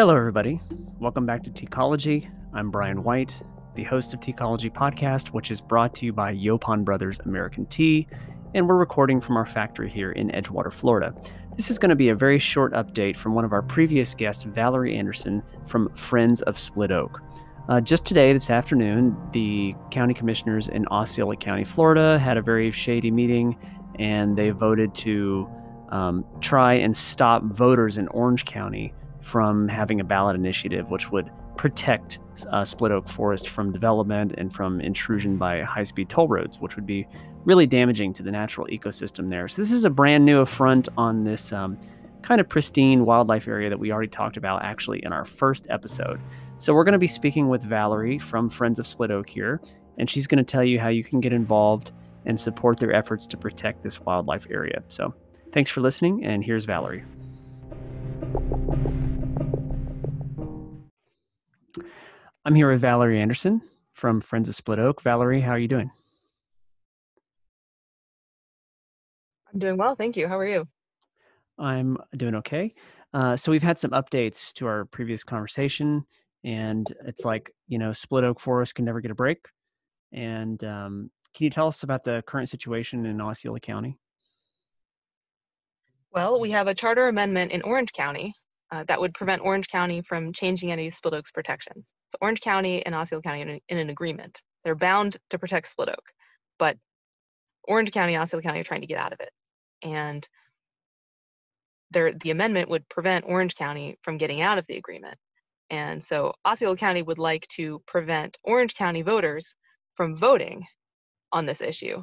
Hello, everybody. Welcome back to Teacology. I'm Brian White, the host of Teacology Podcast, which is brought to you by Yaupon Brothers American Tea, and we're recording from our factory here in Edgewater, Florida. This is going to be a very short update from one of our previous guests, Valerie Anderson from Friends of Split Oak. Uh, just today, this afternoon, the county commissioners in Osceola County, Florida, had a very shady meeting, and they voted to um, try and stop voters in Orange County from having a ballot initiative, which would protect uh, Split Oak Forest from development and from intrusion by high speed toll roads, which would be really damaging to the natural ecosystem there. So, this is a brand new affront on this um, kind of pristine wildlife area that we already talked about actually in our first episode. So, we're going to be speaking with Valerie from Friends of Split Oak here, and she's going to tell you how you can get involved and support their efforts to protect this wildlife area. So, thanks for listening, and here's Valerie. I'm here with Valerie Anderson from Friends of Split Oak. Valerie, how are you doing? I'm doing well, thank you. How are you? I'm doing okay. Uh, so we've had some updates to our previous conversation, and it's like you know, Split Oak Forest can never get a break. And um, can you tell us about the current situation in Osceola County? Well, we have a charter amendment in Orange County uh, that would prevent Orange County from changing any Split Oak's protections. So Orange County and Osceola County in, in an agreement. They're bound to protect Split Oak, but Orange County and Osceola County are trying to get out of it. And the amendment would prevent Orange County from getting out of the agreement. And so Osceola County would like to prevent Orange County voters from voting on this issue,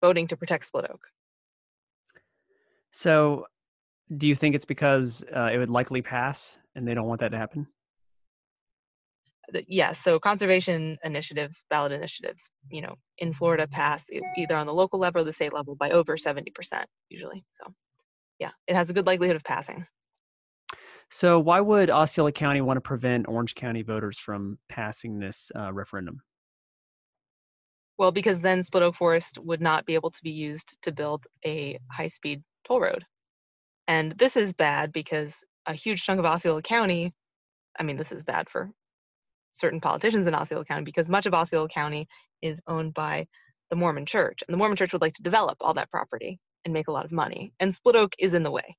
voting to protect Split Oak. So do you think it's because uh, it would likely pass and they don't want that to happen? Yes. So conservation initiatives, ballot initiatives, you know, in Florida pass either on the local level or the state level by over 70% usually. So yeah, it has a good likelihood of passing. So why would Osceola County want to prevent Orange County voters from passing this uh, referendum? Well, because then Split Oak Forest would not be able to be used to build a high-speed toll road. And this is bad because a huge chunk of Osceola County, I mean, this is bad for certain politicians in Osceola County because much of Osceola County is owned by the Mormon church. And the Mormon church would like to develop all that property and make a lot of money. And Split Oak is in the way.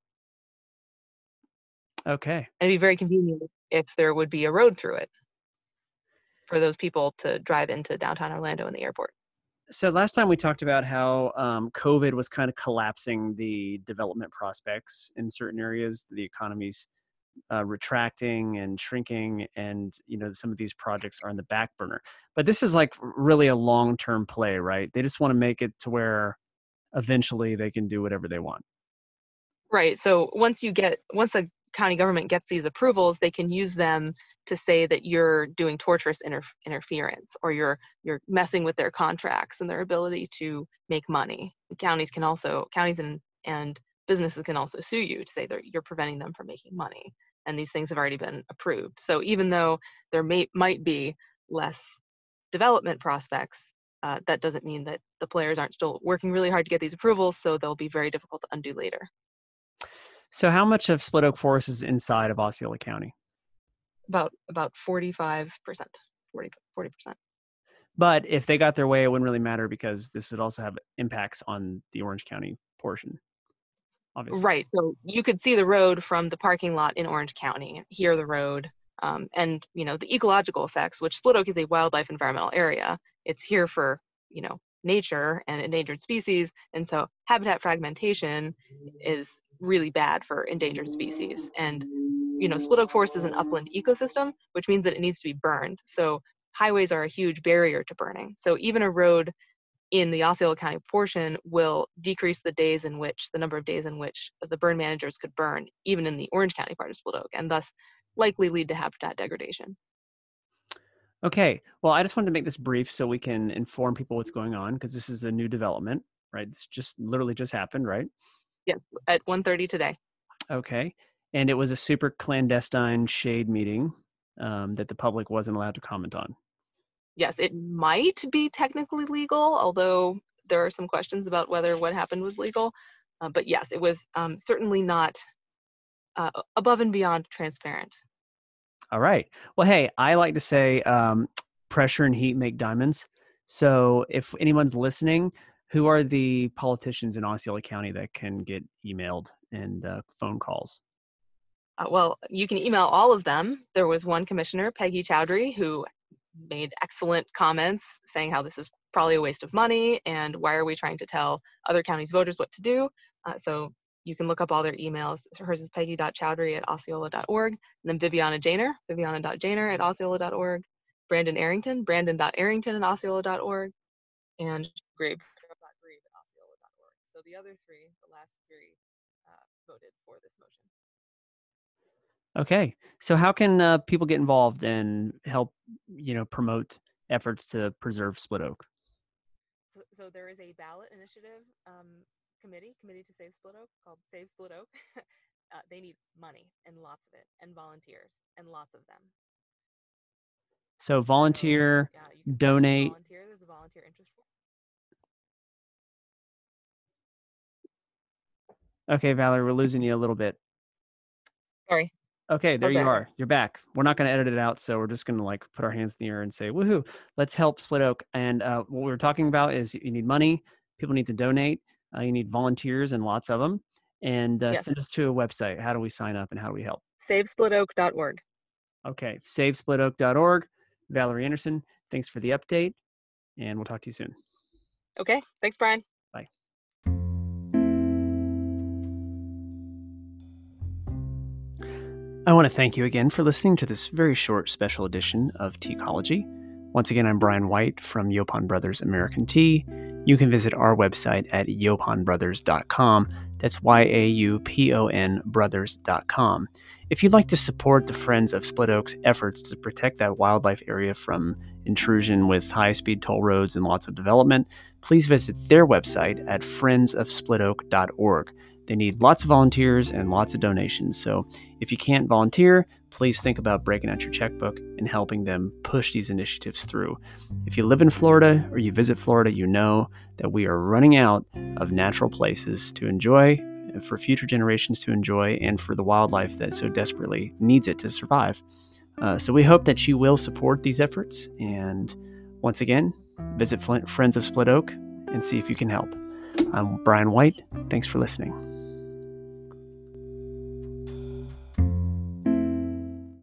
Okay. And it'd be very convenient if there would be a road through it for those people to drive into downtown Orlando and the airport. So last time we talked about how um, COVID was kind of collapsing the development prospects in certain areas. The economy's uh, retracting and shrinking, and you know some of these projects are on the back burner. But this is like really a long-term play, right? They just want to make it to where eventually they can do whatever they want. Right. So once you get once a county government gets these approvals, they can use them to say that you're doing tortious inter- interference or you're you're messing with their contracts and their ability to make money. Counties can also counties and and businesses can also sue you to say that you're preventing them from making money. And these things have already been approved. So even though there may might be less development prospects, uh, that doesn't mean that the players aren't still working really hard to get these approvals. So they'll be very difficult to undo later. So, how much of Split Oak Forest is inside of Osceola County? About about forty five percent, 40 percent. But if they got their way, it wouldn't really matter because this would also have impacts on the Orange County portion. Obviously. Right. So you could see the road from the parking lot in Orange County, hear the road, um, and you know the ecological effects. Which Split Oak is a wildlife environmental area. It's here for you know nature and endangered species, and so habitat fragmentation is really bad for endangered species. And, you know, split oak forest is an upland ecosystem, which means that it needs to be burned. So highways are a huge barrier to burning. So even a road in the Osceola County portion will decrease the days in which, the number of days in which the burn managers could burn, even in the Orange County part of Split Oak, and thus likely lead to habitat degradation. Okay, well, I just wanted to make this brief so we can inform people what's going on because this is a new development, right? This just literally just happened, right? Yes, at 1.30 today. Okay. And it was a super clandestine shade meeting um, that the public wasn't allowed to comment on. Yes, it might be technically legal, although there are some questions about whether what happened was legal. Uh, but yes, it was um, certainly not uh, above and beyond transparent. All right. Well, hey, I like to say um, pressure and heat make diamonds. So if anyone's listening, who are the politicians in Osceola County that can get emailed and uh, phone calls? Uh, well, you can email all of them. There was one commissioner, Peggy Choudhry, who made excellent comments saying how this is probably a waste of money and why are we trying to tell other counties voters what to do. Uh, so you can look up all their emails. Hers is peggy.choudhry at osceola.org. And then Viviana Janer, viviana.janer at osceola.org. Brandon Arrington, brandon.arrington at osceola.org. And Grieb, the other three, the last three, uh, voted for this motion. Okay. So how can uh, people get involved and help, you know, promote efforts to preserve split oak? So, so there is a ballot initiative um, committee, Committee to Save Split Oak, called Save Split Oak. uh, they need money and lots of it, and volunteers and lots of them. So volunteer, so, yeah, donate. Volunteer. There's a volunteer interest. Okay, Valerie, we're losing you a little bit. Sorry. Okay, there okay. you are. You're back. We're not going to edit it out, so we're just going to like put our hands in the air and say, "Woohoo! Let's help Split Oak." And uh, what we are talking about is you need money. People need to donate. Uh, you need volunteers and lots of them. And uh, yes. send us to a website. How do we sign up and how do we help? SaveSplitOak.org. Okay, SaveSplitOak.org. Valerie Anderson, thanks for the update, and we'll talk to you soon. Okay, thanks, Brian. I want to thank you again for listening to this very short special edition of Teacology. Once again, I'm Brian White from Yaupon Brothers American Tea you can visit our website at yauponbrothers.com. That's Y A U P O N brothers.com. If you'd like to support the Friends of Split Oak's efforts to protect that wildlife area from intrusion with high speed toll roads and lots of development, please visit their website at friendsofsplitoak.org. They need lots of volunteers and lots of donations. So if you can't volunteer, please think about breaking out your checkbook and helping them push these initiatives through. If you live in Florida or you visit Florida, you know that we are running out of natural places to enjoy, for future generations to enjoy, and for the wildlife that so desperately needs it to survive. Uh, so we hope that you will support these efforts. And once again, visit Flint, Friends of Split Oak and see if you can help. I'm Brian White. Thanks for listening.